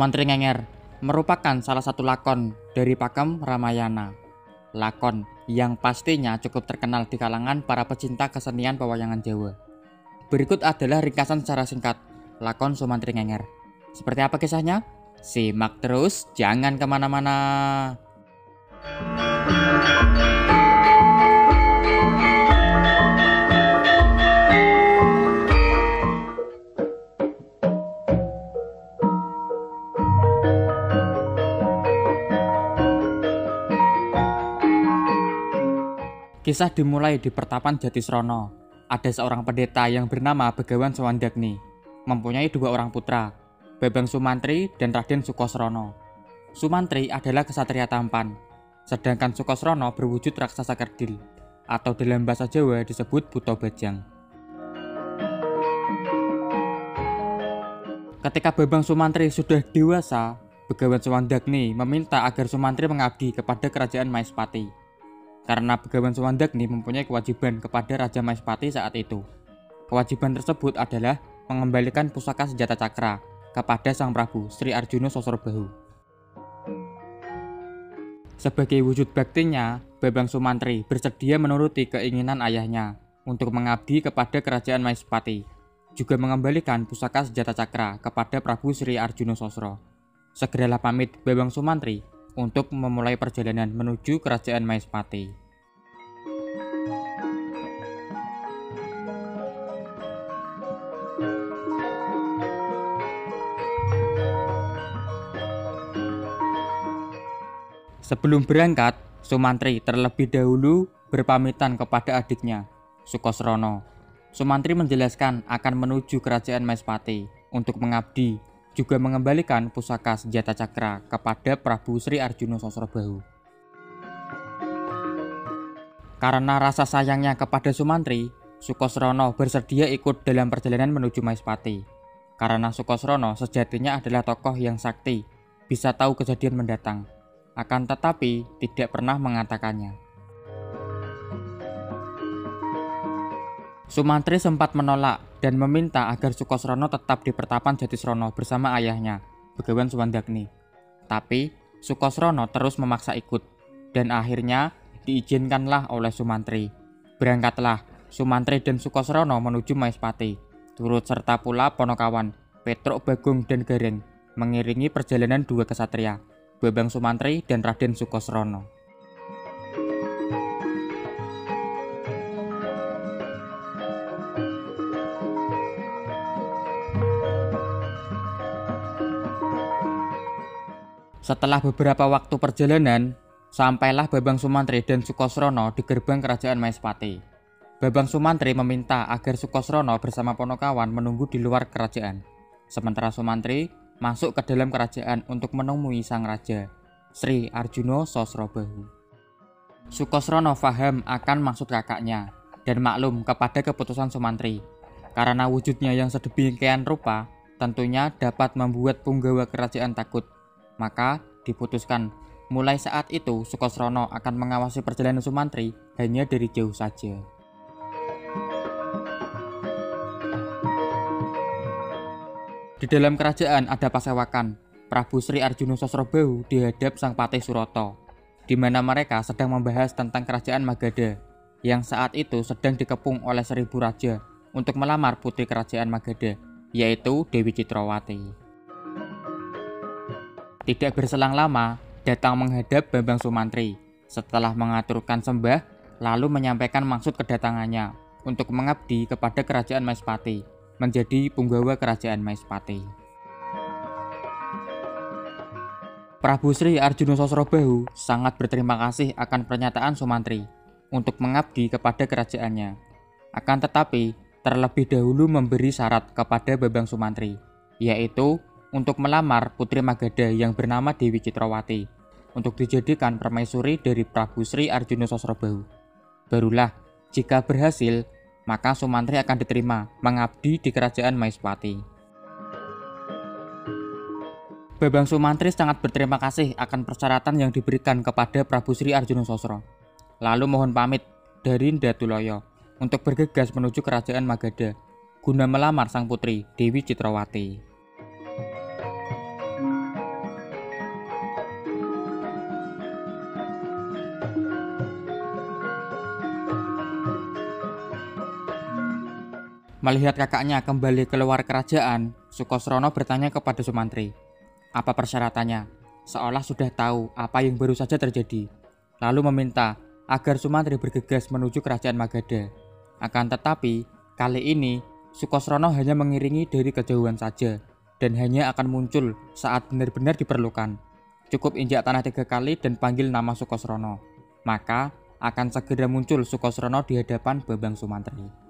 Sumantri Ngenger merupakan salah satu lakon dari Pakem Ramayana. Lakon yang pastinya cukup terkenal di kalangan para pecinta kesenian pewayangan Jawa. Berikut adalah ringkasan secara singkat lakon Sumantri Ngenger. Seperti apa kisahnya? Simak terus, jangan ke mana-mana. Kisah dimulai di pertapan Jatisrono. Ada seorang pendeta yang bernama Begawan Sawandagni, mempunyai dua orang putra, Babang Sumantri dan Raden Sukosrono. Sumantri adalah kesatria tampan, sedangkan Sukosrono berwujud raksasa kerdil, atau dalam bahasa Jawa disebut Buto Bajang. Ketika Babang Sumantri sudah dewasa, Begawan Sawandagni meminta agar Sumantri mengabdi kepada kerajaan Maespati karena Begawan Suwandagni mempunyai kewajiban kepada Raja Maespati saat itu. Kewajiban tersebut adalah mengembalikan pusaka senjata cakra kepada Sang Prabu Sri Arjuna Sosrobahu. Sebagai wujud baktinya, Babang Sumantri bersedia menuruti keinginan ayahnya untuk mengabdi kepada kerajaan Maespati, juga mengembalikan pusaka senjata cakra kepada Prabu Sri Arjuna Sosro. Segeralah pamit Babang Sumantri untuk memulai perjalanan menuju kerajaan Maespati. Sebelum berangkat, Sumantri terlebih dahulu berpamitan kepada adiknya, Sukosrono. Sumantri menjelaskan akan menuju kerajaan Maespati untuk mengabdi, juga mengembalikan pusaka senjata cakra kepada Prabu Sri Arjuna Sosrobahu. Karena rasa sayangnya kepada Sumantri, Sukosrono bersedia ikut dalam perjalanan menuju Maespati. Karena Sukosrono sejatinya adalah tokoh yang sakti, bisa tahu kejadian mendatang akan tetapi tidak pernah mengatakannya. Sumantri sempat menolak dan meminta agar Sukosrono tetap di pertapan Jatisrono bersama ayahnya, Begawan Suwandagni. Tapi Sukosrono terus memaksa ikut, dan akhirnya diizinkanlah oleh Sumantri. Berangkatlah Sumantri dan Sukosrono menuju Maespati, turut serta pula Ponokawan, Petruk Bagong dan Gareng, mengiringi perjalanan dua kesatria, Babang Sumantri dan Raden Sukosrono. Setelah beberapa waktu perjalanan, sampailah Babang Sumantri dan Sukosrono di gerbang kerajaan Maespati. Babang Sumantri meminta agar Sukosrono bersama Ponokawan menunggu di luar kerajaan. Sementara Sumantri masuk ke dalam kerajaan untuk menemui sang raja, Sri Arjuna Sosrobahu. Sukosrono faham akan maksud kakaknya dan maklum kepada keputusan Sumantri. Karena wujudnya yang sedemikian rupa, tentunya dapat membuat punggawa kerajaan takut. Maka diputuskan mulai saat itu Sukosrono akan mengawasi perjalanan Sumantri hanya dari jauh saja. Di dalam kerajaan ada pasewakan. Prabu Sri Arjuna Sosrobahu dihadap Sang Patih Suroto, di mana mereka sedang membahas tentang kerajaan Magadha yang saat itu sedang dikepung oleh seribu raja untuk melamar putri kerajaan Magadha, yaitu Dewi Citrawati. Tidak berselang lama, datang menghadap Bambang Sumantri setelah mengaturkan sembah lalu menyampaikan maksud kedatangannya untuk mengabdi kepada kerajaan Maespati menjadi punggawa kerajaan Maespati. Prabu Sri Arjuna Sosrobahu sangat berterima kasih akan pernyataan Sumantri untuk mengabdi kepada kerajaannya. Akan tetapi, terlebih dahulu memberi syarat kepada Babang Sumantri, yaitu untuk melamar putri Magadha yang bernama Dewi Citrawati untuk dijadikan permaisuri dari Prabu Sri Arjuna Sosrobahu. Barulah, jika berhasil, maka Sumantri akan diterima mengabdi di kerajaan Maespati. Babang Sumantri sangat berterima kasih akan persyaratan yang diberikan kepada Prabu Sri Arjuna Sosro. Lalu mohon pamit dari Ndatuloyo untuk bergegas menuju kerajaan Magadha guna melamar sang putri Dewi Citrawati. Melihat kakaknya kembali keluar kerajaan, Sukosrono bertanya kepada Sumantri, apa persyaratannya, seolah sudah tahu apa yang baru saja terjadi. Lalu meminta agar Sumantri bergegas menuju kerajaan Magadha. Akan tetapi, kali ini Sukosrono hanya mengiringi dari kejauhan saja dan hanya akan muncul saat benar-benar diperlukan. Cukup injak tanah tiga kali dan panggil nama Sukosrono. Maka akan segera muncul Sukosrono di hadapan Babang Sumantri.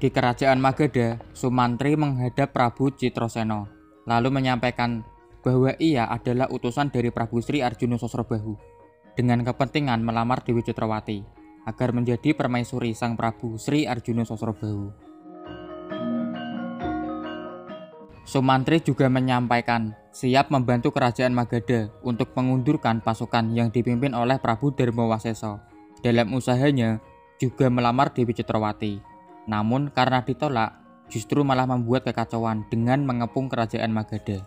Di kerajaan Magadha, Sumantri menghadap Prabu Citroseno, lalu menyampaikan bahwa ia adalah utusan dari Prabu Sri Arjuna Sosrobahu dengan kepentingan melamar Dewi Citrawati agar menjadi permaisuri sang Prabu Sri Arjuna Sosrobahu. Sumantri juga menyampaikan siap membantu kerajaan Magadha untuk mengundurkan pasukan yang dipimpin oleh Prabu Waseso. Dalam usahanya juga melamar Dewi Citrawati namun karena ditolak, justru malah membuat kekacauan dengan mengepung kerajaan Magadha.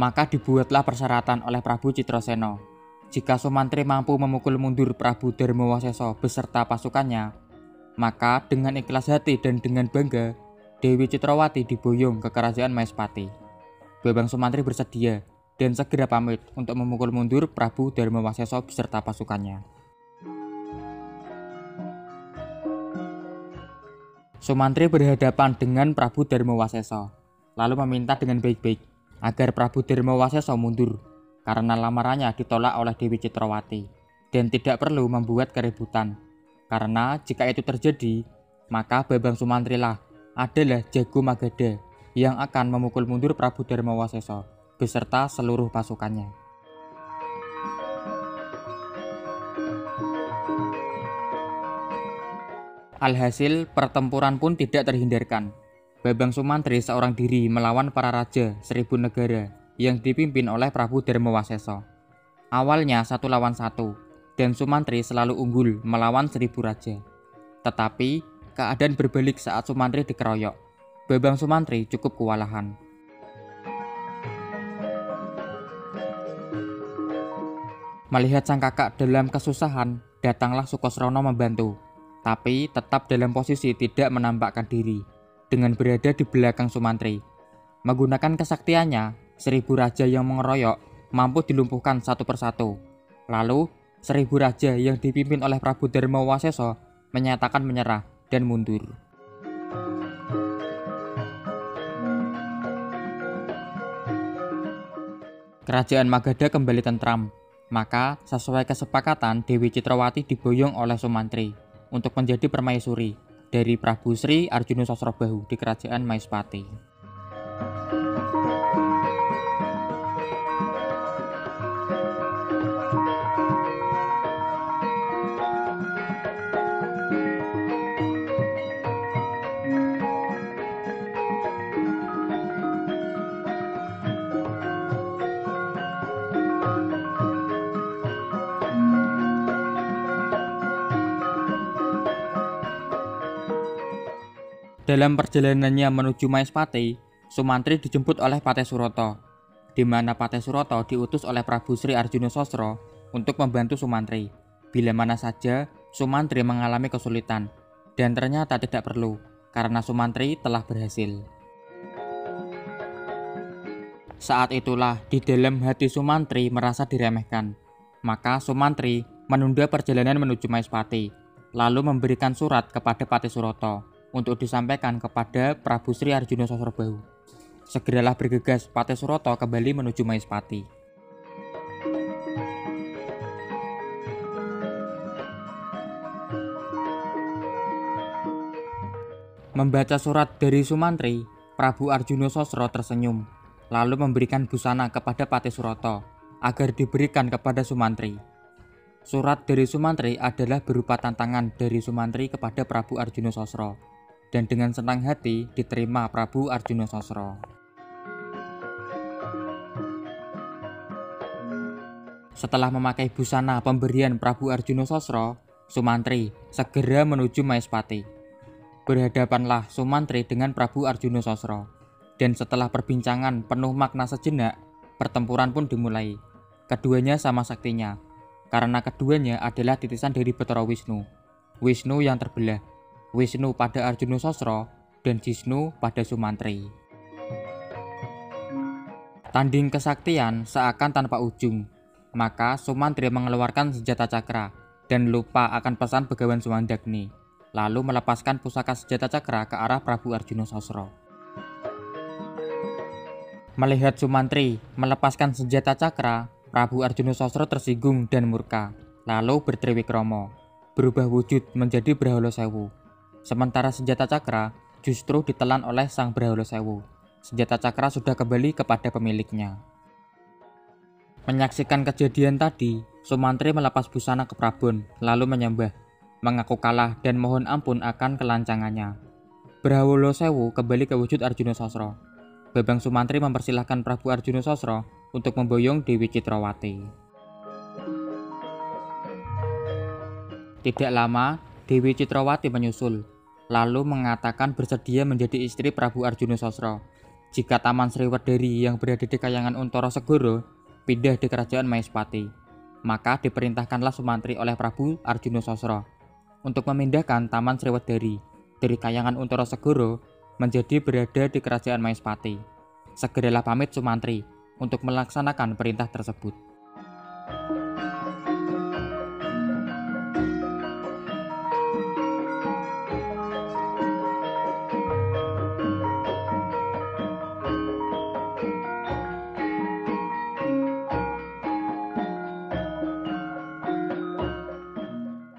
Maka dibuatlah persyaratan oleh Prabu Citraseno. Jika Sumantri mampu memukul mundur Prabu Darmawaseso beserta pasukannya, maka dengan ikhlas hati dan dengan bangga, Dewi Citrawati diboyong ke kerajaan Maespati. Babang Sumantri bersedia dan segera pamit untuk memukul mundur Prabu Darmawaseso beserta pasukannya. Sumantri berhadapan dengan Prabu Waseso, lalu meminta dengan baik-baik agar Prabu Waseso mundur karena lamarannya ditolak oleh Dewi Citrawati dan tidak perlu membuat keributan. Karena jika itu terjadi, maka Babang Sumantri lah adalah jago Magadha yang akan memukul mundur Prabu Waseso beserta seluruh pasukannya. Alhasil, pertempuran pun tidak terhindarkan. Babang Sumantri seorang diri melawan para raja seribu negara yang dipimpin oleh Prabu Waseso. Awalnya satu lawan satu, dan Sumantri selalu unggul melawan seribu raja. Tetapi, keadaan berbalik saat Sumantri dikeroyok. Babang Sumantri cukup kewalahan. Melihat sang kakak dalam kesusahan, datanglah Sukosrono membantu tapi tetap dalam posisi tidak menampakkan diri dengan berada di belakang Sumantri. Menggunakan kesaktiannya, seribu raja yang mengeroyok mampu dilumpuhkan satu persatu. Lalu, seribu raja yang dipimpin oleh Prabu Dharma Waseso menyatakan menyerah dan mundur. Kerajaan Magadha kembali tentram, maka sesuai kesepakatan Dewi Citrawati diboyong oleh Sumantri untuk menjadi permaisuri dari Prabu Sri Arjuna Sosrobahu di kerajaan Maispati. Dalam perjalanannya menuju Maispati, Sumantri dijemput oleh Pate Suroto, di mana Pate Suroto diutus oleh Prabu Sri Arjuna Sosro untuk membantu Sumantri. Bila mana saja Sumantri mengalami kesulitan, dan ternyata tidak perlu, karena Sumantri telah berhasil. Saat itulah di dalam hati Sumantri merasa diremehkan. Maka Sumantri menunda perjalanan menuju Maispati, lalu memberikan surat kepada Pati Suroto untuk disampaikan kepada Prabu Sri Arjuna Sosrobahu. Segeralah bergegas Pate Suroto kembali menuju Maispati. Membaca surat dari Sumantri, Prabu Arjuna Sosro tersenyum, lalu memberikan busana kepada Pati Suroto agar diberikan kepada Sumantri. Surat dari Sumantri adalah berupa tantangan dari Sumantri kepada Prabu Arjuna Sosro dan dengan senang hati diterima Prabu Arjuna Sosro. Setelah memakai busana pemberian Prabu Arjuna Sosro, Sumantri segera menuju Maispati. Berhadapanlah Sumantri dengan Prabu Arjuna Sosro. Dan setelah perbincangan penuh makna sejenak, pertempuran pun dimulai. Keduanya sama saktinya, karena keduanya adalah titisan dari Betara Wisnu. Wisnu yang terbelah, Wisnu pada Arjuna Sosro, dan Jisnu pada Sumantri. Tanding kesaktian seakan tanpa ujung, maka Sumantri mengeluarkan senjata cakra dan lupa akan pesan Begawan Sumandagni, lalu melepaskan pusaka senjata cakra ke arah Prabu Arjuna Sosro. Melihat Sumantri melepaskan senjata cakra, Prabu Arjuna Sosro tersinggung dan murka, lalu bertriwikromo, berubah wujud menjadi Brahala Sewu. Sementara senjata cakra justru ditelan oleh sang Brahala Sewu. Senjata cakra sudah kembali kepada pemiliknya. Menyaksikan kejadian tadi, Sumantri melepas busana ke Prabon, lalu menyembah, mengaku kalah dan mohon ampun akan kelancangannya. Brahwolo Sewu kembali ke wujud Arjuna Sosro. Babang Sumantri mempersilahkan Prabu Arjuna Sosro untuk memboyong Dewi Citrawati. Tidak lama, Dewi Citrawati menyusul, lalu mengatakan bersedia menjadi istri Prabu Arjuna Sosro. Jika Taman Sriwedari yang berada di Kayangan Untoro Segoro pindah di kerajaan Maespati. Maka diperintahkanlah Sumantri oleh Prabu Arjuna Sosro untuk memindahkan Taman Sriwedari dari Kayangan Untoro Segoro menjadi berada di kerajaan Maespati. Segeralah pamit Sumantri untuk melaksanakan perintah tersebut.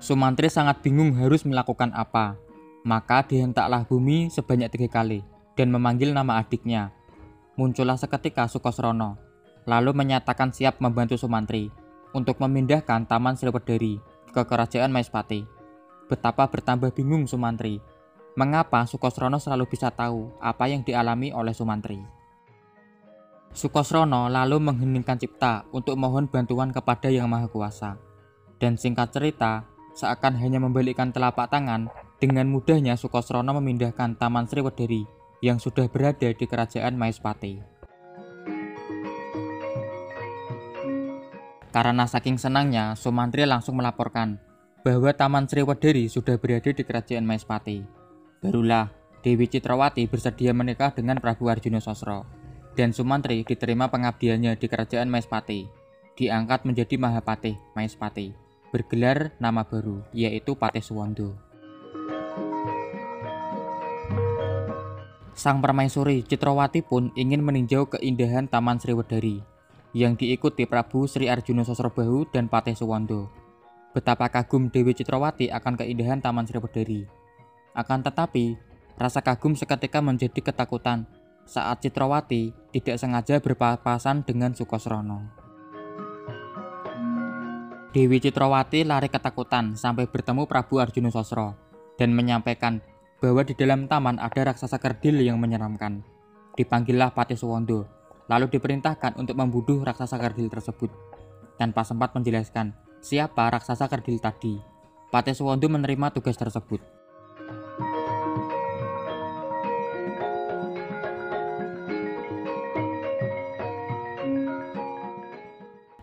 Sumantri sangat bingung harus melakukan apa. Maka dihentaklah bumi sebanyak tiga kali dan memanggil nama adiknya. Muncullah seketika Sukosrono, lalu menyatakan siap membantu Sumantri untuk memindahkan Taman Sriwedari ke Kerajaan Maespati. Betapa bertambah bingung Sumantri, mengapa Sukosrono selalu bisa tahu apa yang dialami oleh Sumantri. Sukosrono lalu mengheningkan cipta untuk mohon bantuan kepada Yang Maha Kuasa. Dan singkat cerita, seakan hanya membalikkan telapak tangan, dengan mudahnya Sukosrono memindahkan Taman Sriwedari yang sudah berada di kerajaan Maespati. Karena saking senangnya, Sumantri langsung melaporkan bahwa Taman Sriwedari sudah berada di kerajaan Maespati. Barulah Dewi Citrawati bersedia menikah dengan Prabu Arjuna Sosro, dan Sumantri diterima pengabdiannya di kerajaan Maespati, diangkat menjadi Mahapatih Maespati bergelar nama baru, yaitu Suwondo. Sang permaisuri Citrawati pun ingin meninjau keindahan Taman Sriwedari yang diikuti Prabu Sri Arjuna Sosrobahu dan Suwondo. Betapa kagum Dewi Citrawati akan keindahan Taman Sriwedari. Akan tetapi, rasa kagum seketika menjadi ketakutan saat Citrawati tidak sengaja berpapasan dengan Sukosrono. Dewi Citrawati lari ketakutan sampai bertemu Prabu Arjuna Sosro dan menyampaikan bahwa di dalam taman ada raksasa kerdil yang menyeramkan. Dipanggillah Pati Suwondo, lalu diperintahkan untuk membunuh raksasa kerdil tersebut. Tanpa sempat menjelaskan siapa raksasa kerdil tadi, Pati Suwondo menerima tugas tersebut.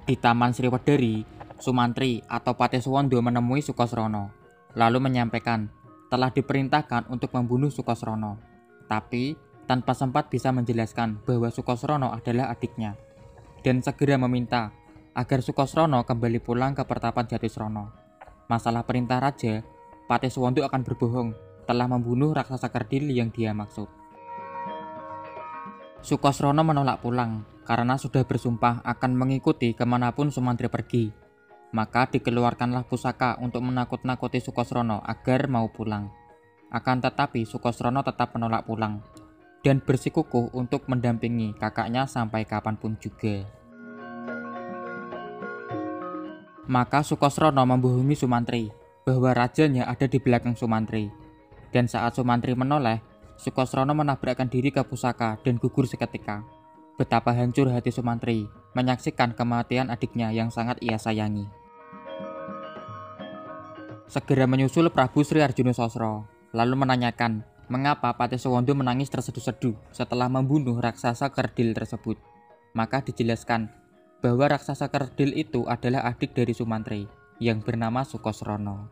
Di Taman Sriwedari, Sumantri atau Suwondo menemui Sukosrono, lalu menyampaikan telah diperintahkan untuk membunuh Sukosrono, tapi tanpa sempat bisa menjelaskan bahwa Sukosrono adalah adiknya, dan segera meminta agar Sukosrono kembali pulang ke pertapan Jatisrono. Masalah perintah raja, Suwondo akan berbohong telah membunuh raksasa kerdil yang dia maksud. Sukosrono menolak pulang karena sudah bersumpah akan mengikuti ke mana pun Sumantri pergi maka dikeluarkanlah pusaka untuk menakut-nakuti Sukosrono agar mau pulang. Akan tetapi Sukosrono tetap menolak pulang dan bersikukuh untuk mendampingi kakaknya sampai kapan pun juga. Maka Sukosrono membohongi Sumantri bahwa rajanya ada di belakang Sumantri. Dan saat Sumantri menoleh, Sukosrono menabrakkan diri ke pusaka dan gugur seketika. Betapa hancur hati Sumantri menyaksikan kematian adiknya yang sangat ia sayangi segera menyusul Prabu Sri Arjuna Sosro, lalu menanyakan mengapa Patih Suwondo menangis terseduh-seduh setelah membunuh raksasa kerdil tersebut. Maka dijelaskan bahwa raksasa kerdil itu adalah adik dari Sumantri yang bernama Sukosrono.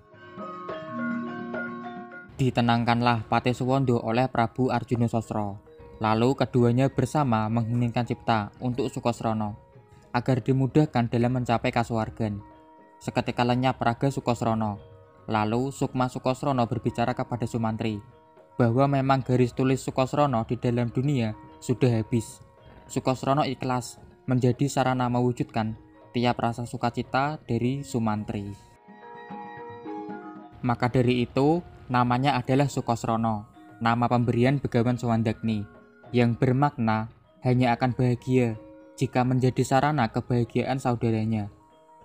Ditenangkanlah Patih Suwondo oleh Prabu Arjuna Sosro. Lalu keduanya bersama mengheningkan cipta untuk Sukosrono agar dimudahkan dalam mencapai kasuwargan. Seketika lenyap raga Sukosrono. Lalu Sukma Sukosrono berbicara kepada Sumantri bahwa memang garis tulis Sukosrono di dalam dunia sudah habis. Sukosrono ikhlas menjadi sarana mewujudkan tiap rasa sukacita dari Sumantri. Maka dari itu, namanya adalah Sukosrono, nama pemberian Begawan Suwandagni, yang bermakna hanya akan bahagia jika menjadi sarana kebahagiaan saudaranya.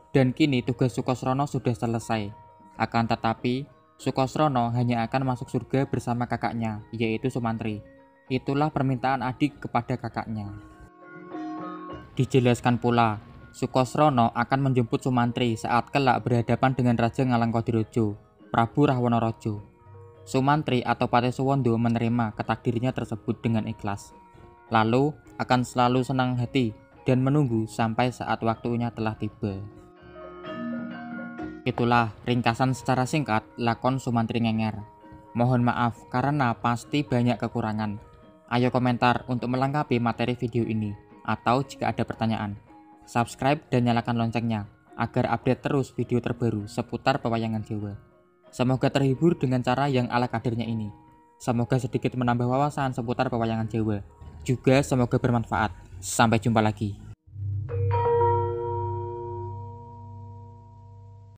Dan kini tugas Sukosrono sudah selesai. Akan tetapi, Sukosrono hanya akan masuk surga bersama kakaknya, yaitu Sumantri. Itulah permintaan adik kepada kakaknya. Dijelaskan pula, Sukosrono akan menjemput Sumantri saat kelak berhadapan dengan Raja Ngalangkodirojo, Prabu Rahwanorojo. Sumantri atau Patih Suwondo menerima ketakdirnya tersebut dengan ikhlas. Lalu akan selalu senang hati dan menunggu sampai saat waktunya telah tiba. Itulah ringkasan secara singkat lakon Sumantri Ngenger. Mohon maaf karena pasti banyak kekurangan. Ayo komentar untuk melengkapi materi video ini atau jika ada pertanyaan. Subscribe dan nyalakan loncengnya agar update terus video terbaru seputar pewayangan Jawa. Semoga terhibur dengan cara yang ala kadernya ini. Semoga sedikit menambah wawasan seputar pewayangan Jawa. Juga semoga bermanfaat. Sampai jumpa lagi.